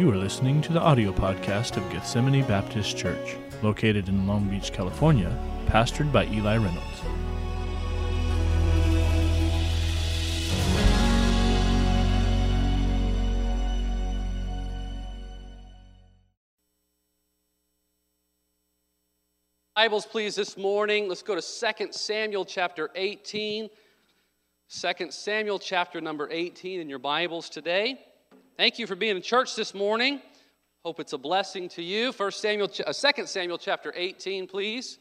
You are listening to the audio podcast of Gethsemane Baptist Church, located in Long Beach, California, pastored by Eli Reynolds. Bibles, please, this morning. Let's go to 2 Samuel chapter 18. 2 Samuel chapter number 18 in your Bibles today. Thank you for being in church this morning. Hope it's a blessing to you. 1 Samuel, uh, 2 Samuel chapter 18, please.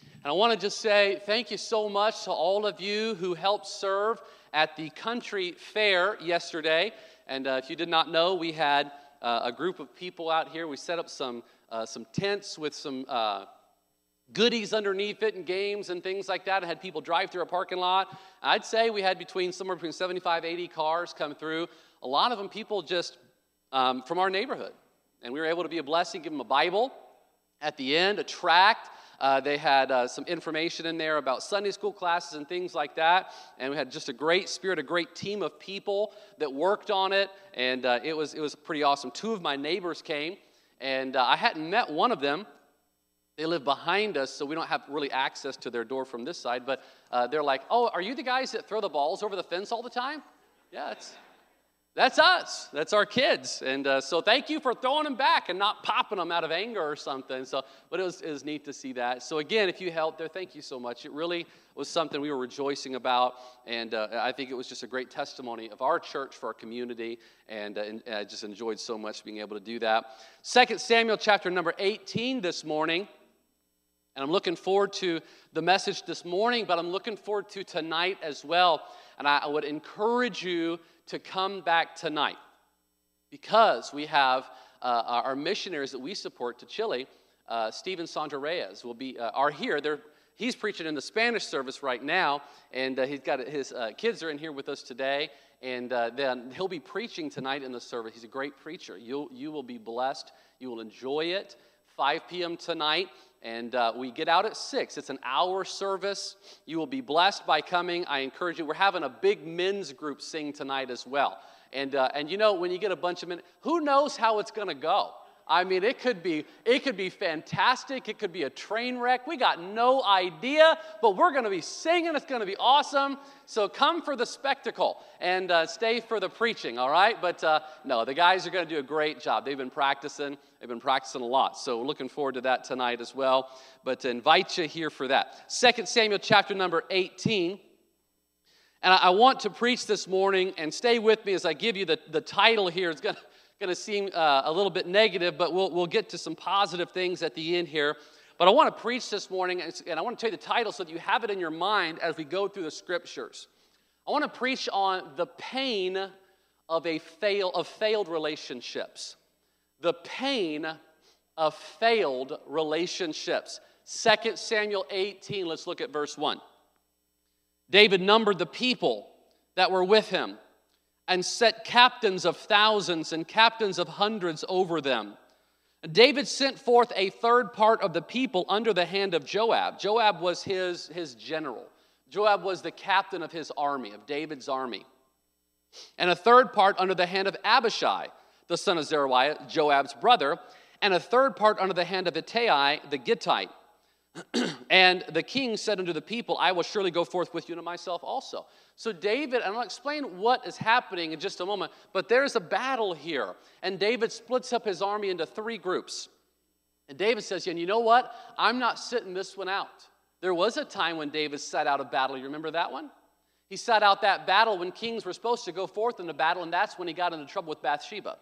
And I want to just say thank you so much to all of you who helped serve at the country fair yesterday. And uh, if you did not know, we had uh, a group of people out here. We set up some uh, some tents with some uh, goodies underneath it and games and things like that. I had people drive through a parking lot. I'd say we had between somewhere between 75, 80 cars come through. A lot of them people just um, from our neighborhood. And we were able to be a blessing, give them a Bible at the end, a tract. Uh, they had uh, some information in there about Sunday school classes and things like that. And we had just a great spirit, a great team of people that worked on it. And uh, it, was, it was pretty awesome. Two of my neighbors came and uh, I hadn't met one of them. They live behind us, so we don't have really access to their door from this side. But uh, they're like, Oh, are you the guys that throw the balls over the fence all the time? Yeah, it's, that's us. That's our kids. And uh, so thank you for throwing them back and not popping them out of anger or something. So, but it was, it was neat to see that. So again, if you helped there, thank you so much. It really was something we were rejoicing about. And uh, I think it was just a great testimony of our church for our community. And, uh, and I just enjoyed so much being able to do that. Second Samuel chapter number 18 this morning. And I'm looking forward to the message this morning, but I'm looking forward to tonight as well. And I, I would encourage you to come back tonight because we have uh, our missionaries that we support to Chile. Uh, Stephen Sandra Reyes will be uh, are here. They're, he's preaching in the Spanish service right now, and uh, he's got his uh, kids are in here with us today. And uh, then he'll be preaching tonight in the service. He's a great preacher. You'll, you will be blessed. You will enjoy it. 5 p.m. tonight and uh, we get out at 6 it's an hour service. You will be blessed by coming. I encourage you. We're having a big men's group sing tonight as well. And, uh, and you know when you get a bunch of men who knows how it's going to go I mean, it could be it could be fantastic. It could be a train wreck. We got no idea, but we're going to be singing. It's going to be awesome. So come for the spectacle and uh, stay for the preaching. All right, but uh, no, the guys are going to do a great job. They've been practicing. They've been practicing a lot. So looking forward to that tonight as well. But to invite you here for that. Second Samuel chapter number 18. And I, I want to preach this morning, and stay with me as I give you the, the title here. It's going to going to seem uh, a little bit negative, but we'll, we'll get to some positive things at the end here. But I want to preach this morning, and I want to tell you the title so that you have it in your mind as we go through the scriptures. I want to preach on the pain of a fail of failed relationships. The pain of failed relationships. 2 Samuel 18, let's look at verse 1. David numbered the people that were with him and set captains of thousands and captains of hundreds over them. David sent forth a third part of the people under the hand of Joab. Joab was his, his general. Joab was the captain of his army, of David's army. And a third part under the hand of Abishai, the son of Zeruiah, Joab's brother. And a third part under the hand of Ittai, the Gittite. and the king said unto the people, I will surely go forth with you to myself also. So, David, and I'll explain what is happening in just a moment, but there's a battle here. And David splits up his army into three groups. And David says, And you know what? I'm not sitting this one out. There was a time when David sat out a battle. You remember that one? He sat out that battle when kings were supposed to go forth into battle, and that's when he got into trouble with Bathsheba.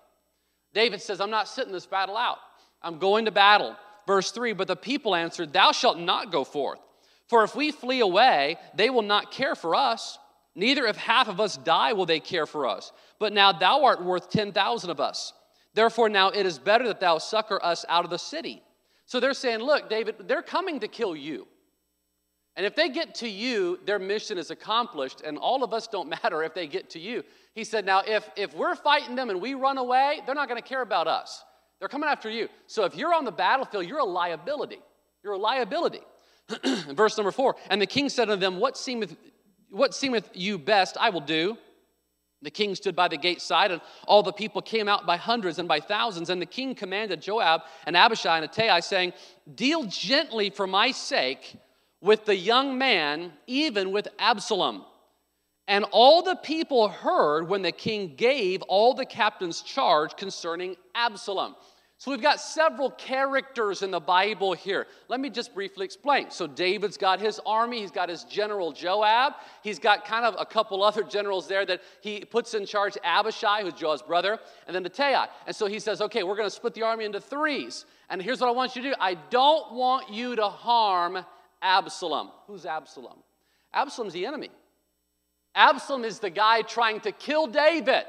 David says, I'm not sitting this battle out. I'm going to battle. Verse 3 But the people answered, Thou shalt not go forth. For if we flee away, they will not care for us. Neither if half of us die will they care for us. But now thou art worth 10,000 of us. Therefore, now it is better that thou succor us out of the city. So they're saying, Look, David, they're coming to kill you. And if they get to you, their mission is accomplished, and all of us don't matter if they get to you. He said, Now, if, if we're fighting them and we run away, they're not going to care about us. They're coming after you. So if you're on the battlefield, you're a liability. You're a liability. Verse number four. And the king said unto them, What seemeth, what seemeth you best, I will do. The king stood by the gate side, and all the people came out by hundreds and by thousands. And the king commanded Joab and Abishai and Ittai, saying, Deal gently for my sake with the young man, even with Absalom. And all the people heard when the king gave all the captains charge concerning Absalom. So we've got several characters in the Bible here. Let me just briefly explain. So David's got his army, he's got his general Joab, he's got kind of a couple other generals there that he puts in charge Abishai, who's Joab's brother, and then Ittai. And so he says, okay, we're going to split the army into threes. And here's what I want you to do I don't want you to harm Absalom. Who's Absalom? Absalom's the enemy. Absalom is the guy trying to kill David.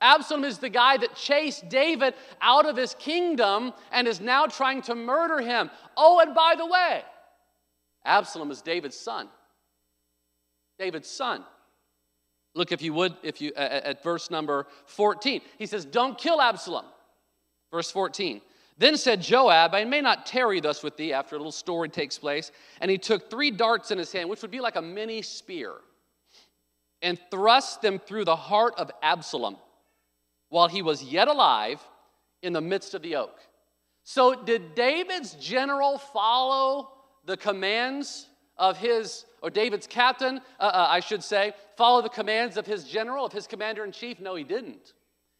Absalom is the guy that chased David out of his kingdom and is now trying to murder him. Oh, and by the way, Absalom is David's son. David's son. Look, if you would, if you at, at verse number 14. He says, Don't kill Absalom. Verse 14. Then said Joab, I may not tarry thus with thee, after a little story takes place. And he took three darts in his hand, which would be like a mini spear, and thrust them through the heart of Absalom while he was yet alive in the midst of the oak. So, did David's general follow the commands of his, or David's captain, uh, uh, I should say, follow the commands of his general, of his commander in chief? No, he didn't.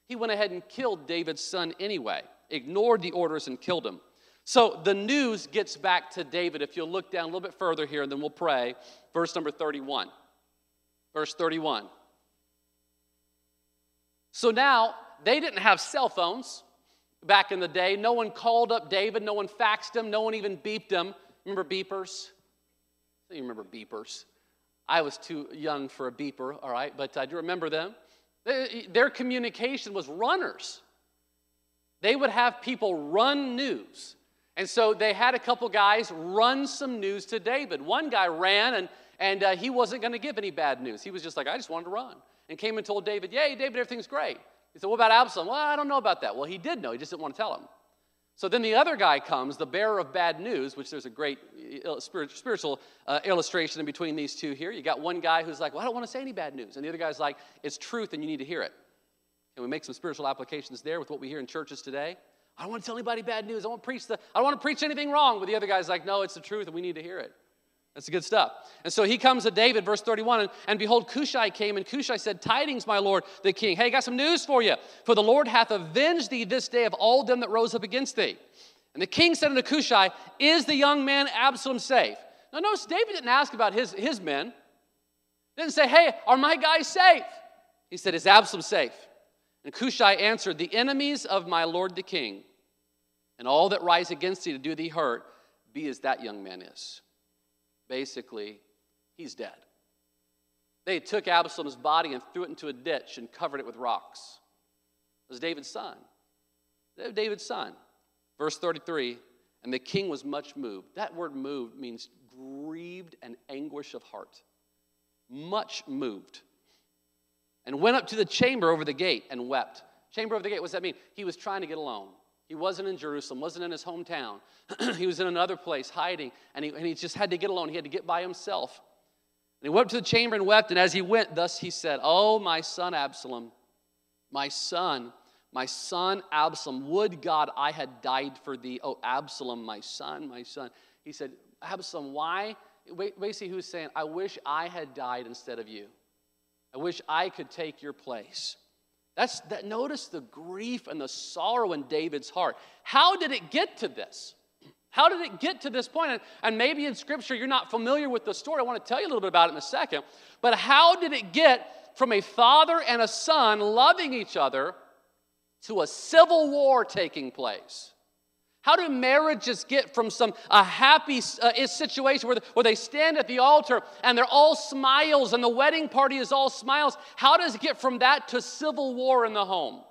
He went ahead and killed David's son anyway, ignored the orders and killed him. So the news gets back to David. If you'll look down a little bit further here, and then we'll pray. Verse number 31. Verse 31. So now they didn't have cell phones back in the day. No one called up David, no one faxed him, no one even beeped him. Remember beepers? You remember beepers. I was too young for a beeper, all right, but I do remember them. Their communication was runners. They would have people run news. And so they had a couple guys run some news to David. One guy ran and, and uh, he wasn't going to give any bad news. He was just like, I just wanted to run and came and told David, Yay, David, everything's great. He said, What about Absalom? Well, I don't know about that. Well, he did know, he just didn't want to tell him. So then the other guy comes, the bearer of bad news, which there's a great uh, spiritual uh, illustration in between these two here. You got one guy who's like, Well, I don't want to say any bad news. And the other guy's like, It's truth and you need to hear it. And we make some spiritual applications there with what we hear in churches today. I don't want to tell anybody bad news. I preach the, I don't want to preach anything wrong. But the other guy's like, No, it's the truth and we need to hear it. That's the good stuff. And so he comes to David, verse 31, and, and behold, Cushi came, and Cushi said, Tidings, my lord, the king. Hey, I got some news for you. For the Lord hath avenged thee this day of all them that rose up against thee. And the king said unto Cushi, Is the young man Absalom safe? Now, notice David didn't ask about his, his men. Didn't say, Hey, are my guys safe? He said, Is Absalom safe? And Cushi answered, The enemies of my lord the king, and all that rise against thee to do thee hurt, be as that young man is basically, he's dead. They took Absalom's body and threw it into a ditch and covered it with rocks. It was David's son. David's son. Verse 33 And the king was much moved. That word moved means grieved and anguish of heart. Much moved. And went up to the chamber over the gate and wept. Chamber over the gate, what does that mean? He was trying to get alone. He wasn't in Jerusalem, wasn't in his hometown. he was in another place hiding, and he, and he just had to get alone. He had to get by himself. And he went up to the chamber and wept, and as he went, thus he said, Oh, my son Absalom, my son, my son Absalom, would God I had died for thee. Oh, Absalom, my son, my son. He said, Absalom, why? Basically, he was saying, I wish I had died instead of you. I wish I could take your place. That's that notice the grief and the sorrow in David's heart. How did it get to this? How did it get to this point? And, and maybe in scripture you're not familiar with the story. I want to tell you a little bit about it in a second. But how did it get from a father and a son loving each other to a civil war taking place? How do marriages get from some a happy uh, situation where, where they stand at the altar and they're all smiles and the wedding party is all smiles? How does it get from that to civil war in the home?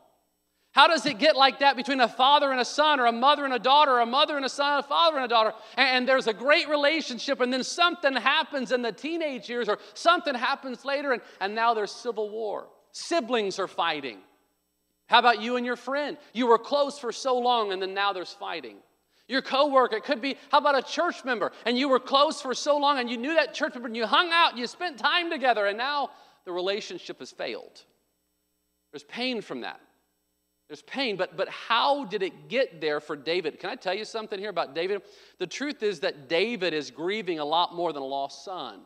How does it get like that between a father and a son, or a mother and a daughter, or a mother and a son, a father and a daughter? And, and there's a great relationship, and then something happens in the teenage years, or something happens later, and, and now there's civil war. Siblings are fighting. How about you and your friend? You were close for so long and then now there's fighting. Your coworker, it could be, how about a church member? And you were close for so long and you knew that church member and you hung out, and you spent time together, and now the relationship has failed. There's pain from that. There's pain, but, but how did it get there for David? Can I tell you something here about David? The truth is that David is grieving a lot more than a lost son.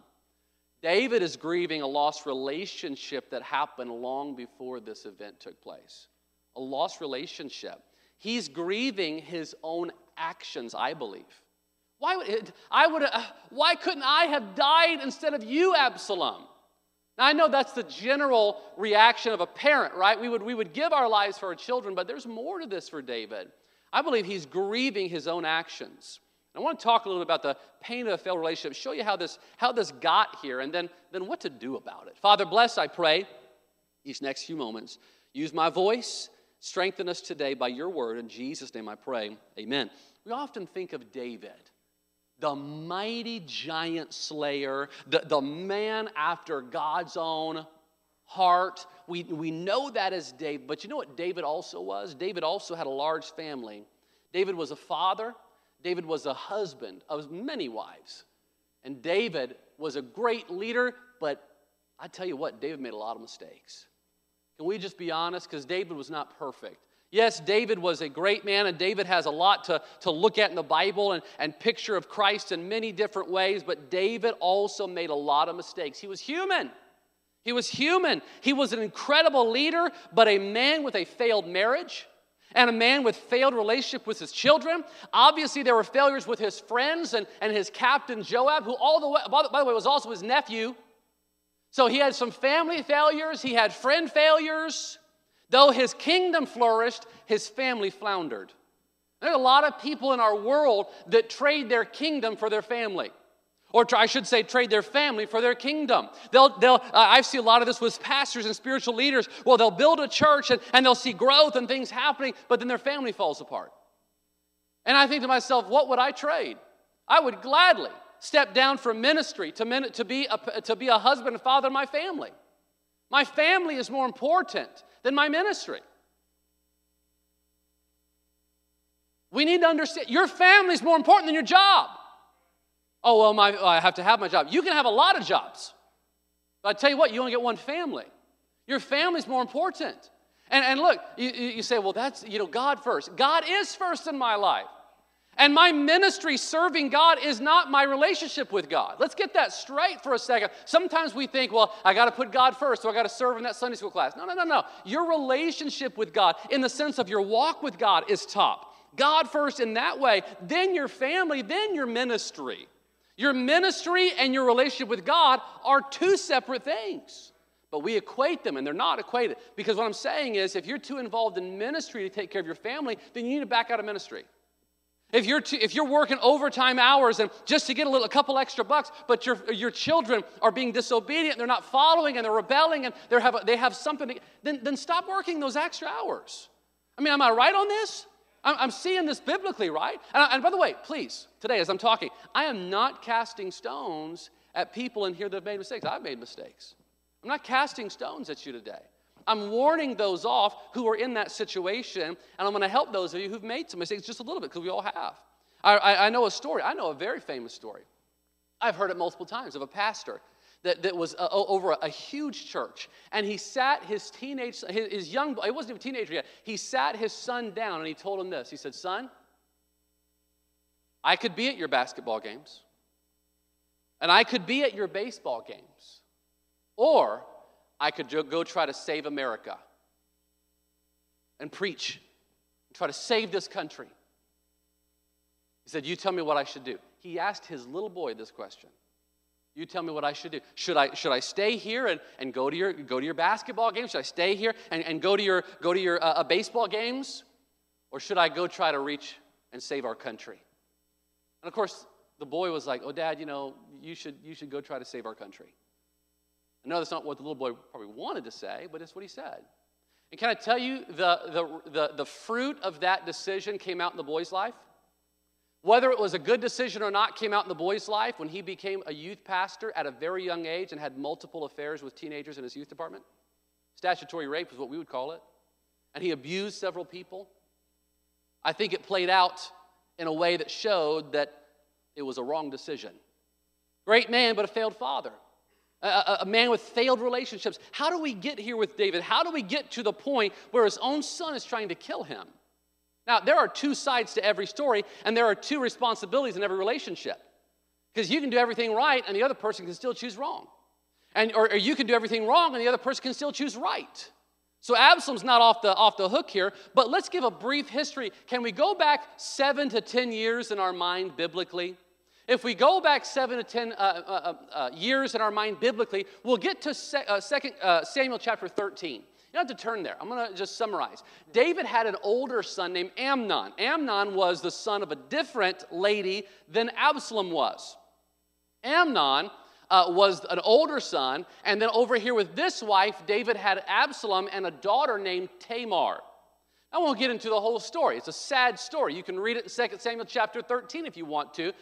David is grieving a lost relationship that happened long before this event took place. A lost relationship. He's grieving his own actions, I believe. Why, would I would, uh, why couldn't I have died instead of you, Absalom? Now, I know that's the general reaction of a parent, right? We would, we would give our lives for our children, but there's more to this for David. I believe he's grieving his own actions. I want to talk a little bit about the pain of a failed relationship, show you how this, how this got here, and then, then what to do about it. Father, bless, I pray, these next few moments. Use my voice, strengthen us today by your word. In Jesus' name I pray. Amen. We often think of David the mighty giant slayer, the, the man after God's own heart. We, we know that as David, but you know what David also was? David also had a large family. David was a father, David was a husband of many wives. And David was a great leader, but I tell you what, David made a lot of mistakes. Can we just be honest? Because David was not perfect. Yes, David was a great man, and David has a lot to, to look at in the Bible and, and picture of Christ in many different ways, but David also made a lot of mistakes. He was human. He was human. He was an incredible leader, but a man with a failed marriage and a man with failed relationship with his children. Obviously, there were failures with his friends and, and his captain Joab, who all the way, by the, by the way, was also his nephew. So he had some family failures, he had friend failures. Though his kingdom flourished, his family floundered. There's a lot of people in our world that trade their kingdom for their family. Or I should say, trade their family for their kingdom. They'll, they'll, uh, I see a lot of this with pastors and spiritual leaders. Well, they'll build a church and, and they'll see growth and things happening, but then their family falls apart. And I think to myself, what would I trade? I would gladly step down from ministry to, to, be, a, to be a husband and father of my family. My family is more important than my ministry. We need to understand your family is more important than your job. Oh, well, my, I have to have my job. You can have a lot of jobs. But I tell you what, you only get one family. Your family is more important. And, and look, you, you say, well, that's, you know, God first. God is first in my life. And my ministry serving God is not my relationship with God. Let's get that straight for a second. Sometimes we think, well, I got to put God first, so I got to serve in that Sunday school class. No, no, no, no. Your relationship with God, in the sense of your walk with God, is top. God first in that way, then your family, then your ministry. Your ministry and your relationship with God are two separate things. But we equate them, and they're not equated. Because what I'm saying is, if you're too involved in ministry to take care of your family, then you need to back out of ministry. If you're, t- if you're working overtime hours and just to get a little, a couple extra bucks, but your, your children are being disobedient, they're not following and they're rebelling and they have, they have something, to, then, then stop working those extra hours. I mean, am I right on this? I'm, I'm seeing this biblically, right? And, and by the way, please, today as I'm talking, I am not casting stones at people in here that have made mistakes. I've made mistakes. I'm not casting stones at you today. I'm warning those off who are in that situation, and I'm going to help those of you who've made some mistakes just a little bit because we all have. I, I, I, know a story. I know a very famous story. I've heard it multiple times of a pastor that, that was uh, over a, a, huge church, and he sat his teenage, his, his young, he wasn't even a teenager yet. He sat his son down and he told him this. He said, "Son, I could be at your basketball games, and I could be at your baseball games, or I could go try to save America and preach and try to save this country. He said, You tell me what I should do. He asked his little boy this question. You tell me what I should do. Should I, should I stay here and, and go, to your, go to your basketball games? Should I stay here and, and go to your, go to your uh, uh, baseball games? Or should I go try to reach and save our country? And of course, the boy was like, Oh, dad, you know, you should, you should go try to save our country. I know that's not what the little boy probably wanted to say, but it's what he said. And can I tell you, the, the, the, the fruit of that decision came out in the boy's life? Whether it was a good decision or not came out in the boy's life when he became a youth pastor at a very young age and had multiple affairs with teenagers in his youth department. Statutory rape is what we would call it. And he abused several people. I think it played out in a way that showed that it was a wrong decision. Great man, but a failed father. A, a, man with failed relationships. How do we get here with David? How do we get to the point where his own son is trying to kill him? Now, there are two sides to every story, and there are two responsibilities in every relationship. Because you can do everything right, and the other person can still choose wrong. And, or, or you can do everything wrong, and the other person can still choose right. So Absalom's not off the, off the hook here, but let's give a brief history. Can we go back seven to 10 years in our mind biblically? If we go back seven to 10 uh, uh, uh, uh years in our mind biblically, we'll get to uh, second, uh, Samuel chapter 13. You don't have to turn there. I'm going to just summarize. David had an older son named Amnon. Amnon was the son of a different lady than Absalom was. Amnon was an older son, and then over here with this wife, David had Absalom and a daughter named Tamar. I won't get into the whole story. It's a sad story. You can read it in 2 Samuel chapter 13 if you want to,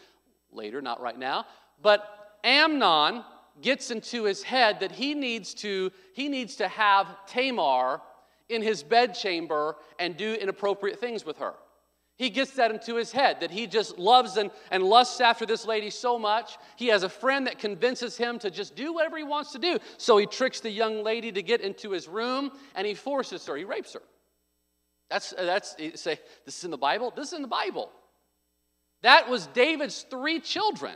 later, not right now. But Amnon gets into his head that he needs to, he needs to have Tamar in his bedchamber and do inappropriate things with her. He gets that into his head that he just loves and, and lusts after this lady so much. He has a friend that convinces him to just do whatever he wants to do. So he tricks the young lady to get into his room and he forces her, he rapes her. That's, that's say, this is in the Bible? This is in the Bible. That was David's three children.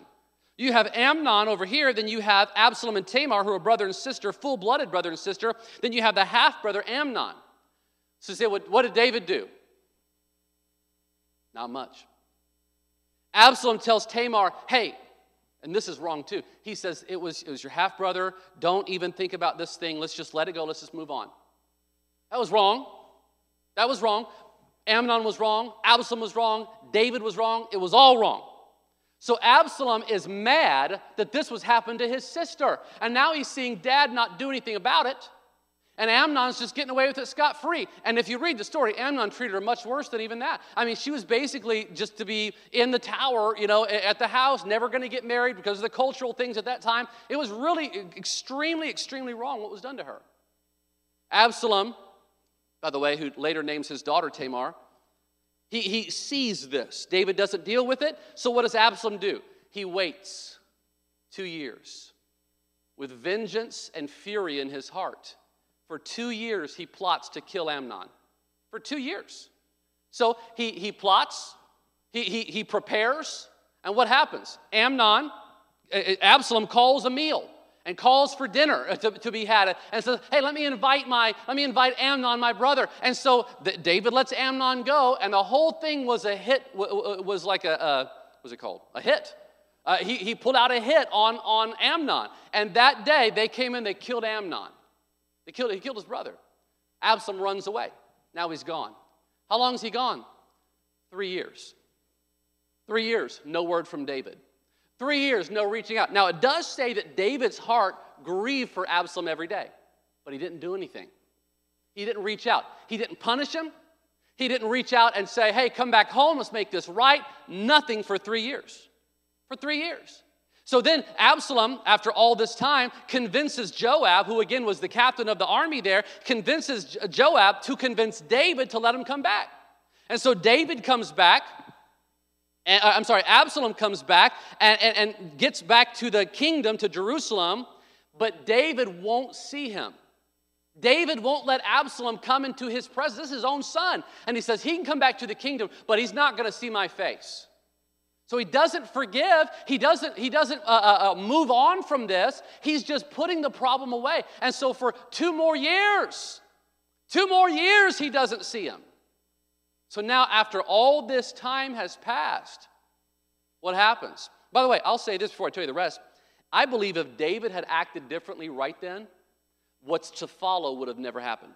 You have Amnon over here, then you have Absalom and Tamar, who are brother and sister, full blooded brother and sister. Then you have the half brother Amnon. So say, what, what did David do? Not much. Absalom tells Tamar, hey, and this is wrong too. He says, it was, it was your half brother. Don't even think about this thing. Let's just let it go. Let's just move on. That was wrong. That was wrong. Amnon was wrong. Absalom was wrong. David was wrong. It was all wrong. So Absalom is mad that this was happened to his sister. And now he's seeing dad not do anything about it. And Amnon's just getting away with it scot free. And if you read the story, Amnon treated her much worse than even that. I mean, she was basically just to be in the tower, you know, at the house, never going to get married because of the cultural things at that time. It was really extremely, extremely wrong what was done to her. Absalom, by the way, who later names his daughter Tamar, he, he sees this. David doesn't deal with it. So what does Absalom do? He waits two years with vengeance and fury in his heart. For two years, he plots to kill Amnon. For two years. So he, he plots, he, he, he prepares, and what happens? Amnon, Absalom calls a meal and calls for dinner to, to be had and says, Hey, let me invite my, let me invite Amnon, my brother. And so the, David lets Amnon go, and the whole thing was a hit, was like a, a what's it called? A hit. Uh, he, he pulled out a hit on, on Amnon. And that day, they came in, they killed Amnon. They killed, he killed his brother. Absalom runs away. Now he's gone. How long is he gone? Three years. Three years, no word from David. Three years, no reaching out. Now, it does say that David's heart grieved for Absalom every day, but he didn't do anything. He didn't reach out. He didn't punish him. He didn't reach out and say, hey, come back home, let's make this right. Nothing for three years. For three years. So then Absalom, after all this time, convinces Joab, who again was the captain of the army there, convinces Joab to convince David to let him come back. And so David comes back, and, uh, I'm sorry, Absalom comes back and, and, and gets back to the kingdom, to Jerusalem, but David won't see him. David won't let Absalom come into his presence. This is his own son. And he says, he can come back to the kingdom, but he's not going to see my face. So he doesn't forgive. He doesn't, he doesn't uh, uh, uh, move on from this. He's just putting the problem away. And so for two more years, two more years, he doesn't see him. So now, after all this time has passed, what happens? By the way, I'll say this before I tell you the rest. I believe if David had acted differently right then, what's to follow would have never happened.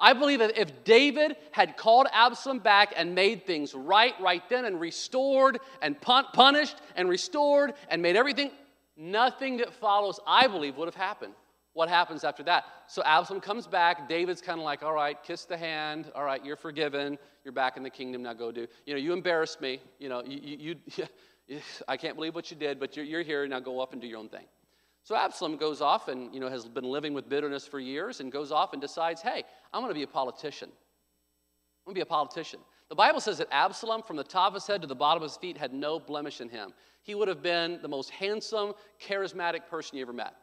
I believe that if David had called Absalom back and made things right right then and restored and pun- punished and restored and made everything, nothing that follows, I believe, would have happened. What happens after that? So Absalom comes back. David's kind of like, all right, kiss the hand. All right, you're forgiven. You're back in the kingdom. Now go do. You know, you embarrassed me. You know, you, you, you I can't believe what you did, but you're, you're here. Now go off and do your own thing. So Absalom goes off and you know has been living with bitterness for years and goes off and decides, hey, I'm going to be a politician. I'm going to be a politician. The Bible says that Absalom, from the top of his head to the bottom of his feet, had no blemish in him. He would have been the most handsome, charismatic person you ever met.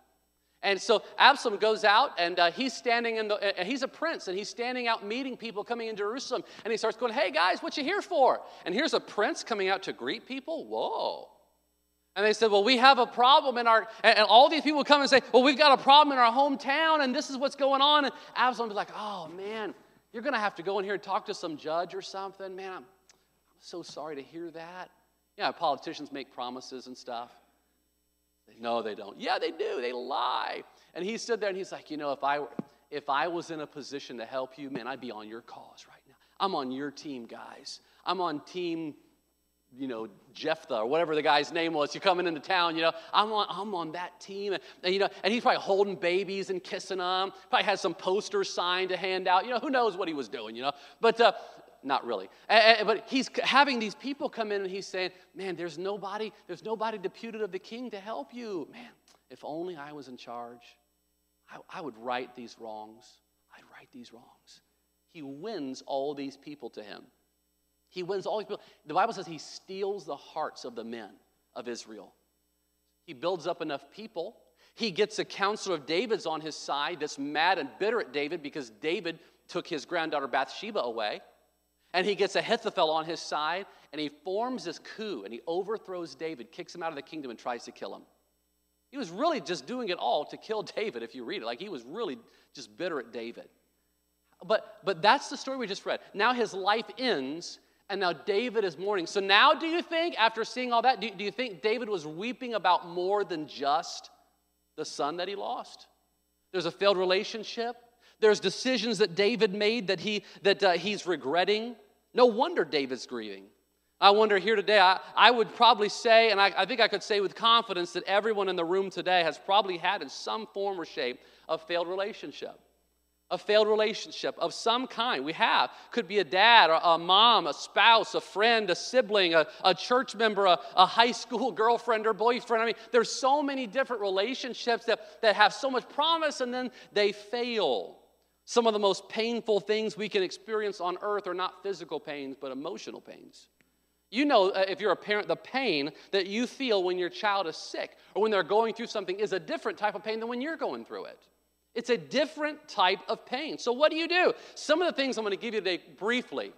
And so Absalom goes out and uh, he's standing in the, uh, he's a prince and he's standing out meeting people coming in Jerusalem. And he starts going, Hey guys, what you here for? And here's a prince coming out to greet people. Whoa. And they said, Well, we have a problem in our, and, and all these people come and say, Well, we've got a problem in our hometown and this is what's going on. And Absalom's like, Oh man, you're going to have to go in here and talk to some judge or something. Man, I'm, I'm so sorry to hear that. Yeah, politicians make promises and stuff. No, they don't. Yeah, they do. They lie. And he stood there and he's like, you know, if I were, if I was in a position to help you, man, I'd be on your cause right now. I'm on your team, guys. I'm on team, you know, Jephthah or whatever the guy's name was. You're coming into town, you know. I'm on, I'm on that team. And, and, you know, and he's probably holding babies and kissing them. Probably had some posters signed to hand out. You know, who knows what he was doing, you know. But uh, not really. Eh, eh, eh, but he's having these people come in and he's saying, Man, there's nobody, there's nobody deputed of the king to help you. Man, if only I was in charge, I, I would right these wrongs. I'd right these wrongs. He wins all these people to him. He wins all these people. The Bible says he steals the hearts of the men of Israel. He builds up enough people. He gets a counselor of David's on his side that's mad and bitter at David because David took his granddaughter Bathsheba away. And he gets Ahithophel on his side, and he forms this coup, and he overthrows David, kicks him out of the kingdom, and tries to kill him. He was really just doing it all to kill David, if you read it. Like he was really just bitter at David. But, but that's the story we just read. Now his life ends, and now David is mourning. So now, do you think, after seeing all that, do, do you think David was weeping about more than just the son that he lost? There's a failed relationship, there's decisions that David made that, he, that uh, he's regretting. No wonder David's grieving. I wonder here today, I, I would probably say, and I, I think I could say with confidence, that everyone in the room today has probably had in some form or shape a failed relationship a failed relationship of some kind. We have. Could be a dad, or a mom, a spouse, a friend, a sibling, a, a church member, a, a, high school girlfriend or boyfriend. I mean, there's so many different relationships that, that have so much promise and then they fail. Some of the most painful things we can experience on earth are not physical pains, but emotional pains. You know, uh, if you're a parent, the pain that you feel when your child is sick or when they're going through something is a different type of pain than when you're going through it. It's a different type of pain. So, what do you do? Some of the things I'm going to give you today briefly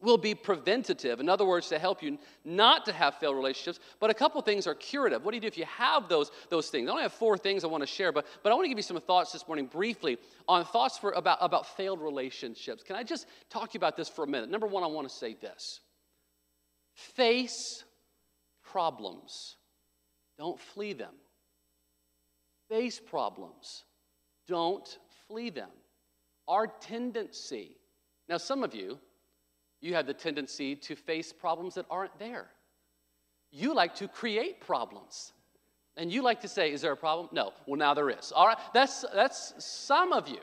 will be preventative. In other words, to help you not to have failed relationships. But a couple things are curative. What do you do if you have those, those things? I only have four things I want to share, but, but I want to give you some thoughts this morning briefly on thoughts for, about, about failed relationships. Can I just talk to you about this for a minute? Number one, I want to say this face problems, don't flee them. Face problems, don't flee them. Our tendency, now, some of you, you have the tendency to face problems that aren't there. You like to create problems. And you like to say, is there a problem? No. Well, now there is. All right. That's, that's some of you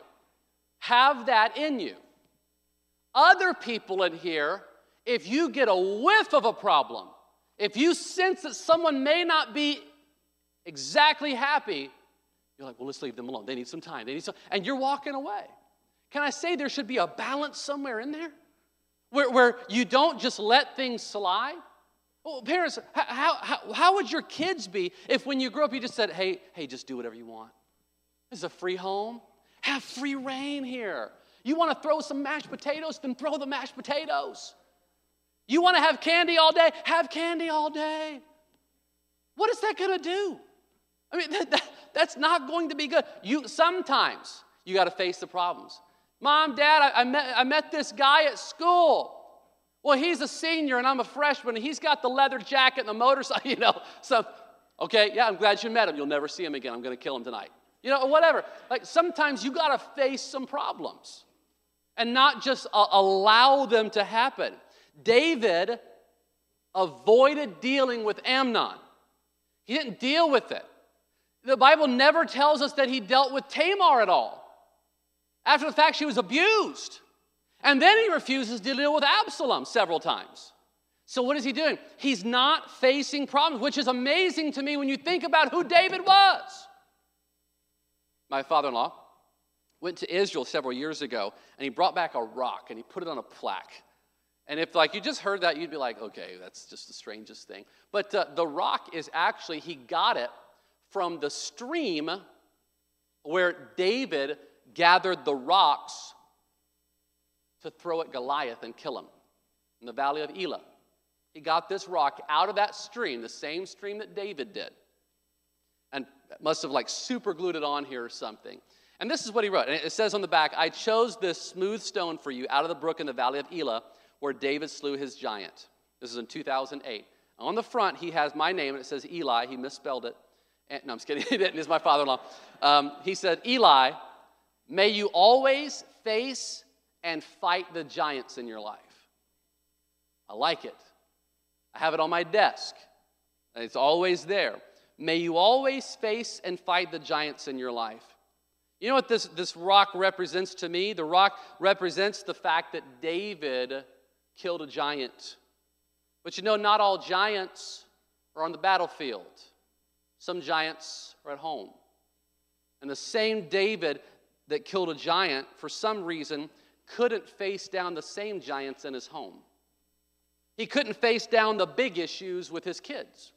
have that in you. Other people in here, if you get a whiff of a problem, if you sense that someone may not be exactly happy, you're like, well, let's leave them alone. They need some time. They need some, and you're walking away. Can I say there should be a balance somewhere in there? Where, where you don't just let things slide? Well, parents, how, how, how would your kids be if when you grow up you just said, hey, hey, just do whatever you want? This is a free home. Have free rein here. You want to throw some mashed potatoes? Then throw the mashed potatoes. You want to have candy all day? Have candy all day. What is that going to do? I mean, that, that, that's not going to be good. You sometimes you got to face the problems. Mom, Dad, I, I, met, I met this guy at school. Well, he's a senior and I'm a freshman, and he's got the leather jacket and the motorcycle, you know. So, okay, yeah, I'm glad you met him. You'll never see him again. I'm going to kill him tonight. You know, whatever. Like sometimes you got to face some problems and not just uh, allow them to happen. David avoided dealing with Amnon, he didn't deal with it. The Bible never tells us that he dealt with Tamar at all. After the fact, she was abused. And then he refuses to deal with Absalom several times. So, what is he doing? He's not facing problems, which is amazing to me when you think about who David was. My father in law went to Israel several years ago and he brought back a rock and he put it on a plaque. And if like you just heard that, you'd be like, okay, that's just the strangest thing. But uh, the rock is actually, he got it from the stream where David gathered the rocks to throw at Goliath and kill him in the valley of Elah. He got this rock out of that stream, the same stream that David did, and must have like super glued it on here or something. And this is what he wrote. And it says on the back, I chose this smooth stone for you out of the brook in the valley of Elah, where David slew his giant. This is in 2008. On the front, he has my name, and it says Eli. He misspelled it. And, no, I'm just kidding. He didn't. He's my father in law. Um, he said, Eli, may you always face and fight the giants in your life. I like it. I have it on my desk, it's always there. May you always face and fight the giants in your life. You know what this, this rock represents to me? The rock represents the fact that David killed a giant. But you know, not all giants are on the battlefield, some giants are at home. And the same David that killed a giant, for some reason, couldn't face down the same giants in his home. He couldn't face down the big issues with his kids.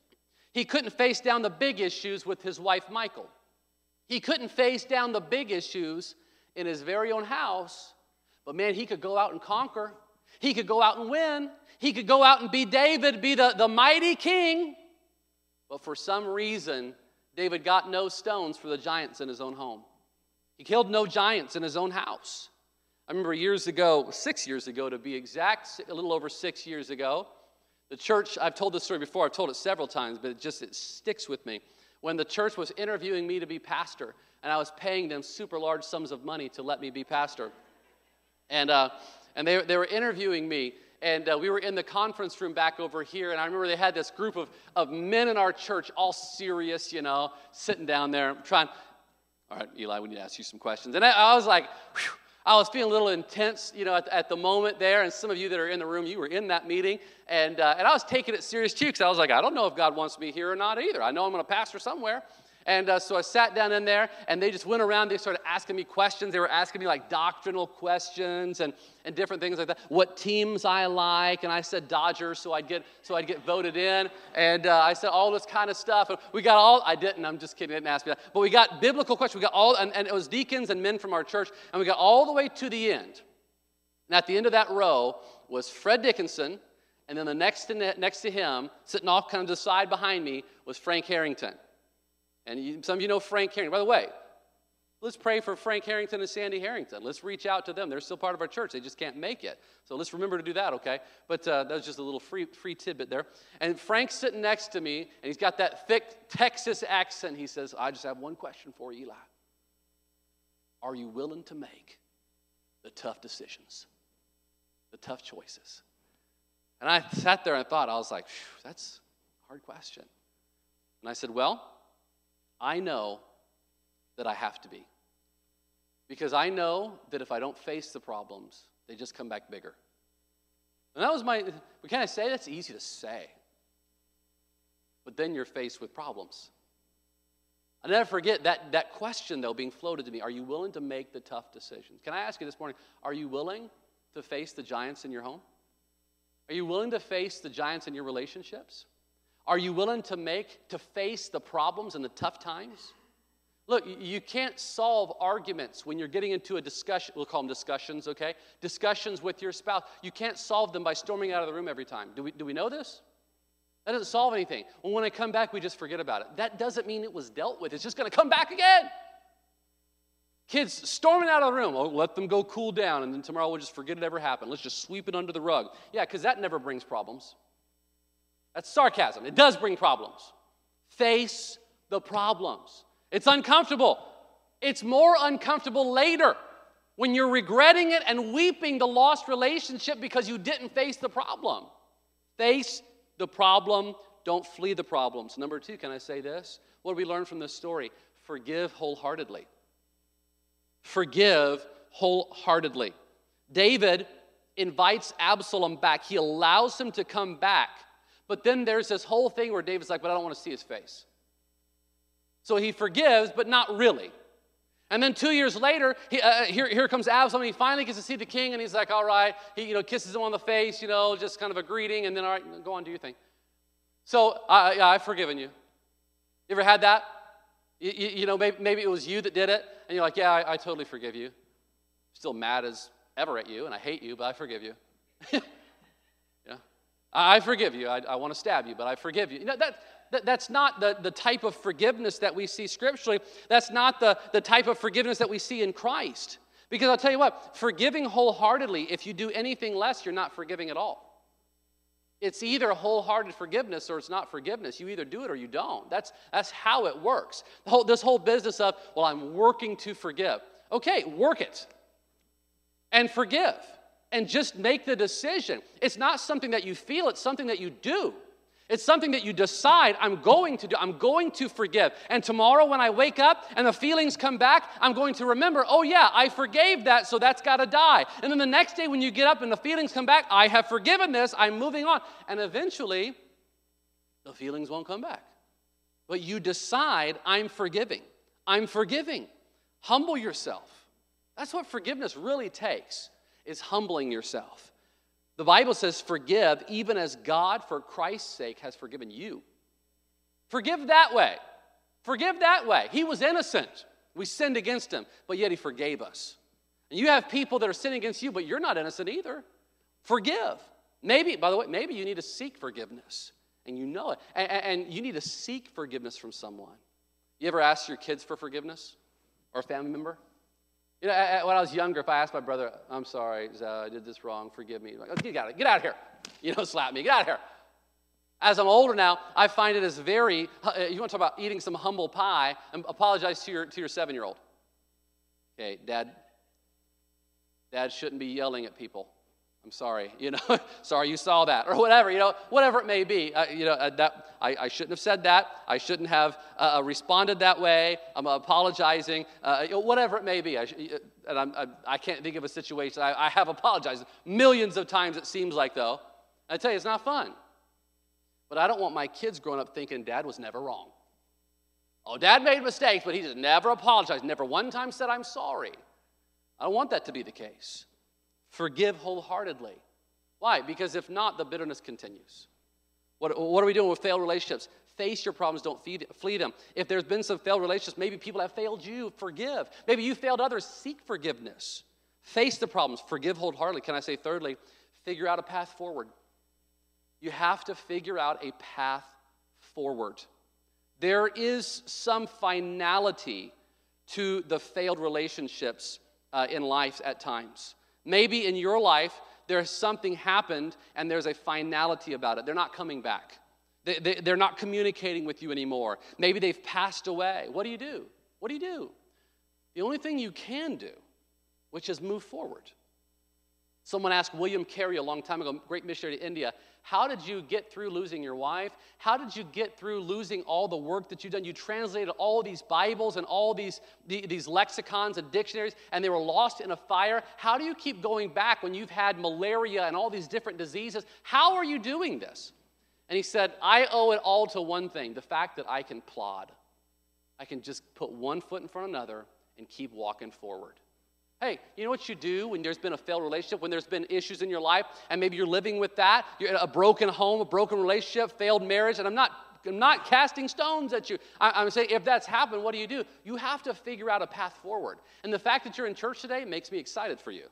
He couldn't face down the big issues with his wife, Michal. He couldn't face down the big issues in his very own house, but man, he could go out and conquer. He could go out and win. He could go out and be David, be the, the mighty king. But for some reason, David got no stones for the giants in his own home. He killed no giants in his own house. I remember years ago, six years ago to be exact, a little over six years ago, the church, I've told this story before, I've told it several times, but it just it sticks with me. When the church was interviewing me to be pastor, and I was paying them super large sums of money to let me be pastor. And, uh, and they, they were interviewing me, and uh, we were in the conference room back over here, and I remember they had this group of, of men in our church, all serious, you know, sitting down there trying. All right, Eli, we need to ask you some questions. And I, I was like, whew, I was feeling a little intense, you know, at, at, the moment there. And some of you that are in the room, you were in that meeting. And, uh, and I was taking it serious too, because I was like, I don't know if God wants me here or not either. I know I'm going to pastor somewhere. And uh, so I sat down in there, and they just went around. They started asking me questions. They were asking me like doctrinal questions and, and different things like that. What teams I like, and I said Dodgers, so I'd get so I'd get voted in. And uh, I said all this kind of stuff. And we got all. I didn't. I'm just kidding. I didn't ask me that. But we got biblical questions. We got all, and, and it was deacons and men from our church, and we got all the way to the end. And at the end of that row was Fred Dickinson, and then the next to, next to him, sitting off kind of the side behind me, was Frank Harrington. And you, some of you know Frank Harrington. By the way, let's pray for Frank Harrington and Sandy Harrington. Let's reach out to them. They're still part of our church. They just can't make it. So let's remember to do that, okay? But uh, that was just a little free, free tidbit there. And Frank's sitting next to me, and he's got that thick Texas accent. He says, I just have one question for you, Eli. Are you willing to make the tough decisions, the tough choices? And I sat there and thought, I was like, that's a hard question. And I said, well, I know that I have to be. Because I know that if I don't face the problems, they just come back bigger. And that was my, but can I say that's easy to say? But then you're faced with problems. I'll never forget that, that question, though, being floated to me Are you willing to make the tough decisions? Can I ask you this morning, are you willing to face the giants in your home? Are you willing to face the giants in your relationships? Are you willing to make, to face the problems and the tough times? Look, you can't solve arguments when you're getting into a discussion. We'll call them discussions, okay? Discussions with your spouse. You can't solve them by storming out of the room every time. Do we, do we know this? That doesn't solve anything. Well, when I come back, we just forget about it. That doesn't mean it was dealt with. It's just going to come back again. Kids storming out of the room. Oh, let them go cool down, and then tomorrow we'll just forget it ever happened. Let's just sweep it under the rug. Yeah, because that never brings problems. That's sarcasm. It does bring problems. Face the problems. It's uncomfortable. It's more uncomfortable later when you're regretting it and weeping the lost relationship because you didn't face the problem. Face the problem, don't flee the problems. Number two, can I say this? What do we learn from this story? Forgive wholeheartedly. Forgive wholeheartedly. David invites Absalom back, he allows him to come back but then there's this whole thing where David's like, but I don't want to see his face. So he forgives, but not really. And then two years later, he, uh, here, here comes Absalom, and he finally gets to see the king, and he's like, all right. He you know, kisses him on the face, you know, just kind of a greeting, and then, all right, go on, do your thing. So, uh, yeah, I've forgiven you. You ever had that? You, you, you know, maybe, maybe, it was you that did it, and you're like, yeah, I, I totally forgive you. Still mad as ever at you, and I hate you, but I forgive you. I forgive you. I, I want to stab you, but I forgive you. You know, that, that, that's not the, the type of forgiveness that we see scripturally. That's not the, the type of forgiveness that we see in Christ. Because I'll tell you what, forgiving wholeheartedly, if you do anything less, you're not forgiving at all. It's either wholehearted forgiveness or it's not forgiveness. You either do it or you don't. That's, that's how it works. Whole, this whole business of, well, I'm working to forgive. Okay, work it and forgive and just make the decision. It's not something that you feel, it's something that you do. It's something that you decide, I'm going to do, I'm going to forgive. And tomorrow when I wake up and the feelings come back, I'm going to remember, oh yeah, I forgave that, so that's got to die. And then the next day when you get up and the feelings come back, I have forgiven this, I'm moving on. And eventually, the feelings won't come back. But you decide, I'm forgiving. I'm forgiving. Humble yourself. That's what forgiveness really takes, is humbling yourself. The Bible says, forgive even as God, for Christ's sake, has forgiven you. Forgive that way. Forgive that way. He was innocent. We sinned against him, but yet he forgave us. And you have people that are sinning against you, but you're not innocent either. Forgive. Maybe, by the way, maybe you need to seek forgiveness, and you know it. And, and you need to seek forgiveness from someone. You ever ask your kids for forgiveness or a family member? You know, when I was younger, if I asked my brother, I'm sorry, I did this wrong, forgive me. Like, get out, of, get out of here. You know, slap me, get out of here. As I'm older now, I find it as very, uh, you want to talk about eating some humble pie, and apologize to your, to your seven year old. Okay, dad, dad shouldn't be yelling at people. I'm sorry, you know, sorry you saw that, or whatever, you know, whatever it may be. Uh, you know, uh, that, I, I, shouldn't have said that. I shouldn't have uh, uh responded that way. I'm apologizing, uh, you know, whatever it may be. I, uh, and I'm, I, I, can't think of a situation. I, I, have apologized millions of times, it seems like, though. I tell you, it's not fun. But I don't want my kids growing up thinking dad was never wrong. Oh, dad made mistakes, but he just never apologized, never one time said, I'm sorry. I don't want that to be the case. Forgive wholeheartedly. Why? Because if not, the bitterness continues. What, what are we doing with failed relationships? Face your problems, don't feed, flee them. If there's been some failed relationships, maybe people have failed you, forgive. Maybe you failed others, seek forgiveness. Face the problems, forgive wholeheartedly. Can I say, thirdly, figure out a path forward. You have to figure out a path forward. There is some finality to the failed relationships uh, in life at times. Maybe in your life, there's something happened and there's a finality about it. They're not coming back. They, they, they're not communicating with you anymore. Maybe they've passed away. What do you do? What do you do? The only thing you can do, which is move forward. Someone asked William Carey a long time ago, great missionary to India, how did you get through losing your wife? How did you get through losing all the work that you've done? You translated all these Bibles and all these, these lexicons and dictionaries, and they were lost in a fire. How do you keep going back when you've had malaria and all these different diseases? How are you doing this? And he said, I owe it all to one thing the fact that I can plod. I can just put one foot in front of another and keep walking forward. Hey, you know what you do when there's been a failed relationship, when there's been issues in your life, and maybe you're living with that? You're in a broken home, a broken relationship, failed marriage, and I'm not I'm not casting stones at you. I, am saying if that's happened, what do you do? You have to figure out a path forward. And the fact that you're in church today makes me excited for you.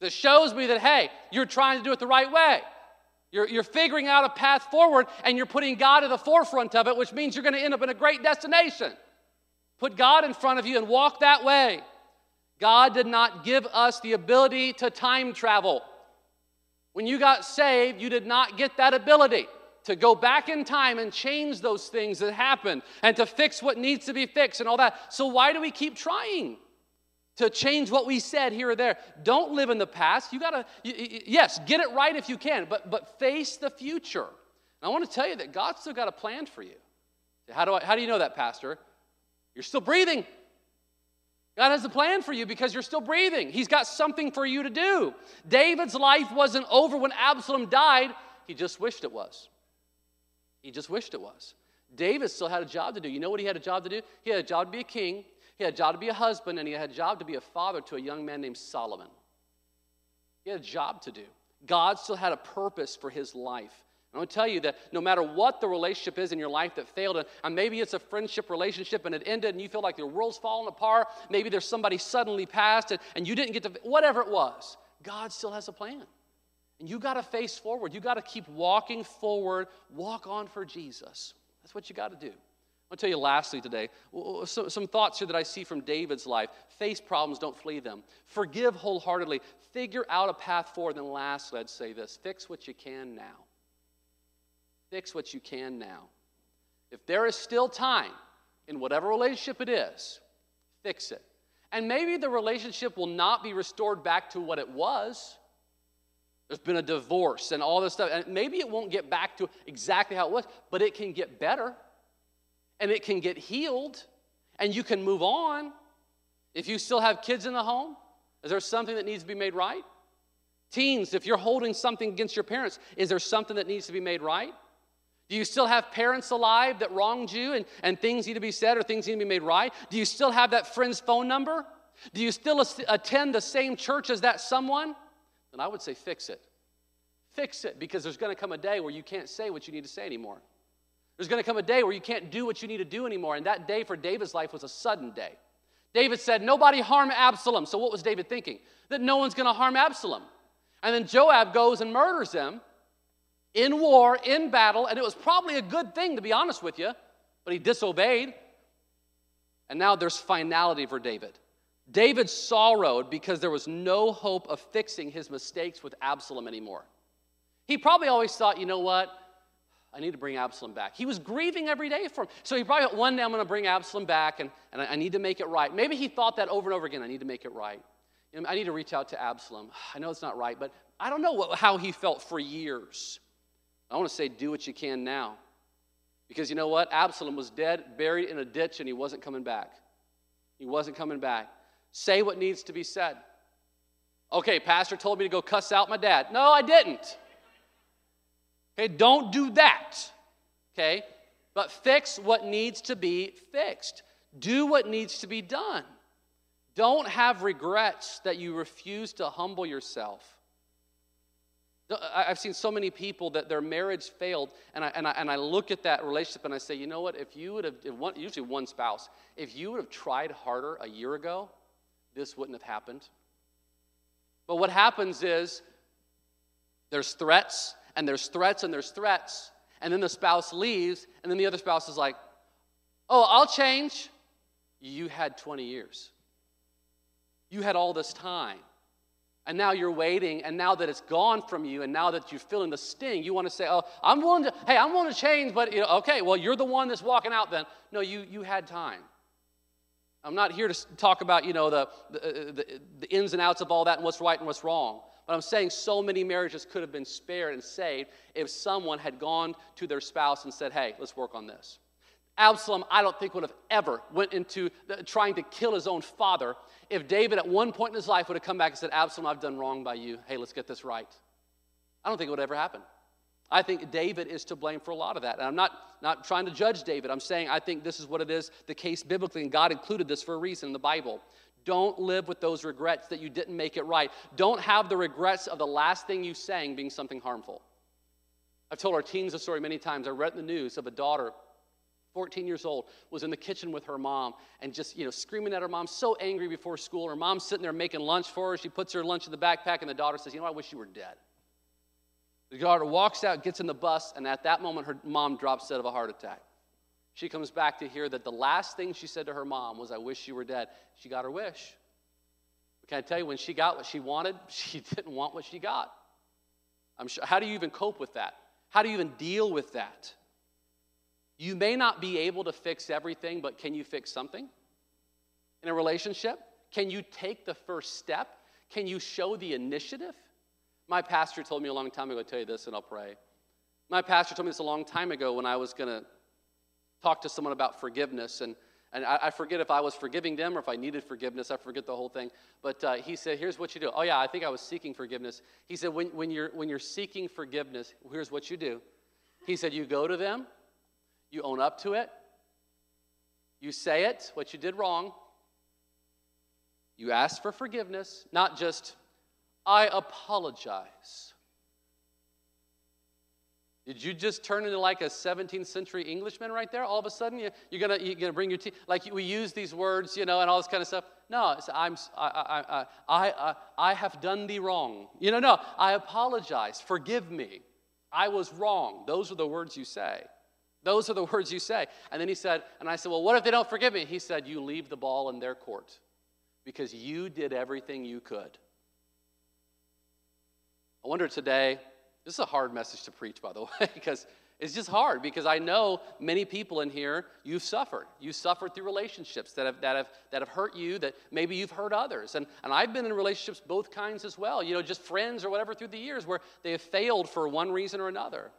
This shows me that, hey, you're trying to do it the right way. You're, you're figuring out a path forward and you're putting God at the forefront of it, which means you're going to end up in a great destination. Put God in front of you and walk that way. God did not give us the ability to time travel. When you got saved, you did not get that ability to go back in time and change those things that happened and to fix what needs to be fixed and all that. So, why do we keep trying? To change what we said here or there. Don't live in the past. You gotta, yes, get it right if you can, but, but face the future. And I want to tell you that God's still got a plan for you. How do, I, how do you know that, Pastor? You're still breathing. God has a plan for you because you're still breathing. He's got something for you to do. David's life wasn't over when Absalom died, he just wished it was. He just wished it was. David still had a job to do. You know what he had a job to do? He had a job to be a king, he had a job to be a husband, and he had a job to be a father to a young man named Solomon. He had a job to do. God still had a purpose for his life. I want to tell you that no matter what the relationship is in your life that failed, and, and maybe it's a friendship relationship and it ended and you feel like your world's falling apart, maybe there's somebody suddenly passed and, and you didn't get to, whatever it was, God still has a plan. And you got to face forward. You got to keep walking forward, walk on for Jesus. That's what you got to do. I'll tell you lastly today some, some thoughts here that I see from David's life. Face problems, don't flee them. Forgive wholeheartedly. Figure out a path forward. Then, lastly, I'd say this fix what you can now. Fix what you can now. If there is still time in whatever relationship it is, fix it. And maybe the relationship will not be restored back to what it was. There's been a divorce and all this stuff. And maybe it won't get back to exactly how it was, but it can get better and it can get healed and you can move on. If you still have kids in the home, is there something that needs to be made right? Teens, if you're holding something against your parents, is there something that needs to be made right? Do you still have parents alive that wronged you and, and things need to be said or things need to be made right? Do you still have that friend's phone number? Do you still attend the same church as that someone? Then I would say fix it. Fix it because there's going to come a day where you can't say what you need to say anymore. There's going to come a day where you can't do what you need to do anymore. And that day for David's life was a sudden day. David said, Nobody harm Absalom. So what was David thinking? That no one's going to harm Absalom. And then Joab goes and murders him in war, in battle, and it was probably a good thing, to be honest with you, but he disobeyed. And now there's finality for David. David sorrowed because there was no hope of fixing his mistakes with Absalom anymore. He probably always thought, you know what? I need to bring Absalom back. He was grieving every day for him. So he probably thought, one day I'm going to bring Absalom back and, and I, I, need to make it right. Maybe he thought that over and over again I need to make it right. I need to reach out to Absalom. I know it's not right, but I don't know what, how he felt for years. I want to say, do what you can now. Because you know what? Absalom was dead, buried in a ditch, and he wasn't coming back. He wasn't coming back. Say what needs to be said. Okay, pastor told me to go cuss out my dad. No, I didn't. Okay, don't do that. Okay? But fix what needs to be fixed. Do what needs to be done. Don't have regrets that you refuse to humble yourself. I've seen so many people that their marriage failed, and I, and, I, and I look at that relationship and I say, you know what? If you would have, one, usually one spouse, if you would have tried harder a year ago, this wouldn't have happened. But what happens is there's threats, and there's threats, and there's threats, and then the spouse leaves, and then the other spouse is like, oh, I'll change. You had 20 years, you had all this time. And now you're waiting, and now that it's gone from you, and now that you're feeling the sting, you want to say, "Oh, I'm willing to. Hey, I'm willing to change, but okay, well, you're the one that's walking out. Then, no, you you had time. I'm not here to talk about you know the the, uh, the, the ins and outs of all that and what's right and what's wrong. But I'm saying so many marriages could have been spared and saved if someone had gone to their spouse and said, "Hey, let's work on this." Absalom, I don't think would have ever went into the, trying to kill his own father if David at one point in his life would have come back and said, Absalom, I've done wrong by you. Hey, let's get this right. I don't think it would ever happen. I think David is to blame for a lot of that. And I'm not, not trying to judge David. I'm saying I think this is what it is, the case biblically, and God included this for a reason in the Bible. Don't live with those regrets that you didn't make it right. Don't have the regrets of the last thing you sang being something harmful. I've told our teens the story many times. I read in the news of a daughter 14 years old, was in the kitchen with her mom and just, you know, screaming at her mom, so angry before school. Her mom's sitting there making lunch for her. She puts her lunch in the backpack, and the daughter says, You know, I wish you were dead. The daughter walks out, gets in the bus, and at that moment, her mom drops dead of a heart attack. She comes back to hear that the last thing she said to her mom was, I wish you were dead. She got her wish. Can I tell you, when she got what she wanted, she didn't want what she got. I'm sure, how do you even cope with that? How do you even deal with that? You may not be able to fix everything, but can you fix something? In a relationship, can you take the first step? Can you show the initiative? My pastor told me a long time ago, I'll tell you this and I'll pray. My pastor told me this a long time ago when I was going to talk to someone about forgiveness. And, and I, I, forget if I was forgiving them or if I needed forgiveness. I forget the whole thing. But uh, he said, Here's what you do. Oh, yeah, I think I was seeking forgiveness. He said, when, when, you're, when you're seeking forgiveness, here's what you do. He said, You go to them you own up to it. You say it, what you did wrong. You ask for forgiveness, not just, I apologize. Did you just turn into like a 17th century Englishman right there? All of a sudden, you, you're gonna you're gonna bring your teeth like we use these words, you know, and all this kind of stuff. No, I'm I, I, I, I, I have done thee wrong. You know, no, I apologize. Forgive me. I was wrong. Those are the words you say. Those are the words you say. And then he said, and I said, well, what if they don't forgive me? He said, you leave the ball in their court because you did everything you could. I wonder today this is a hard message to preach, by the way, because it's just hard because I know many people in here, you've suffered. You've suffered through relationships that have, that have, that have hurt you, that maybe you've hurt others. And, and I've been in relationships both kinds as well, you know, just friends or whatever through the years where they have failed for one reason or another.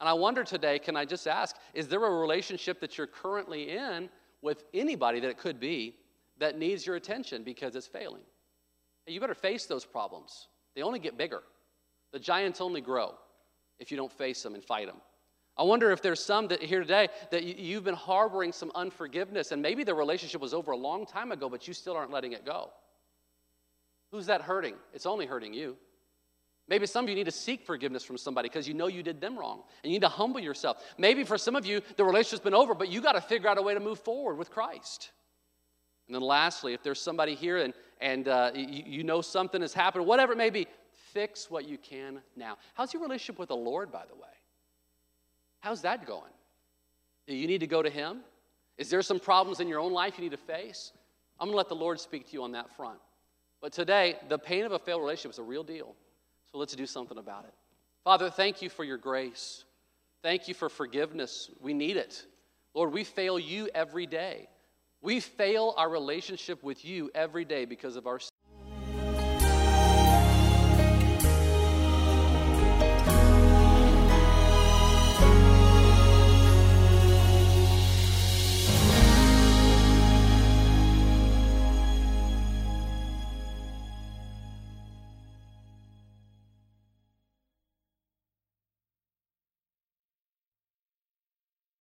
And I wonder today, can I just ask, is there a relationship that you're currently in with anybody that it could be that needs your attention because it's failing? You better face those problems. They only get bigger. The giants only grow if you don't face them and fight them. I wonder if there's some that here today that you've been harboring some unforgiveness, and maybe the relationship was over a long time ago, but you still aren't letting it go. Who's that hurting? It's only hurting you. Maybe some of you need to seek forgiveness from somebody because you know you did them wrong and you need to humble yourself. Maybe for some of you, the relationship's been over, but you got to figure out a way to move forward with Christ. And then lastly, if there's somebody here and, and uh, you, you know something has happened, whatever it may be, fix what you can now. How's your relationship with the Lord, by the way? How's that going? Do you need to go to Him? Is there some problems in your own life you need to face? I'm going to let the Lord speak to you on that front. But today, the pain of a failed relationship is a real deal. So let's do something about it. Father, thank you for your grace. Thank you for forgiveness. We need it. Lord, we fail you every day. We fail our relationship with you every day because of our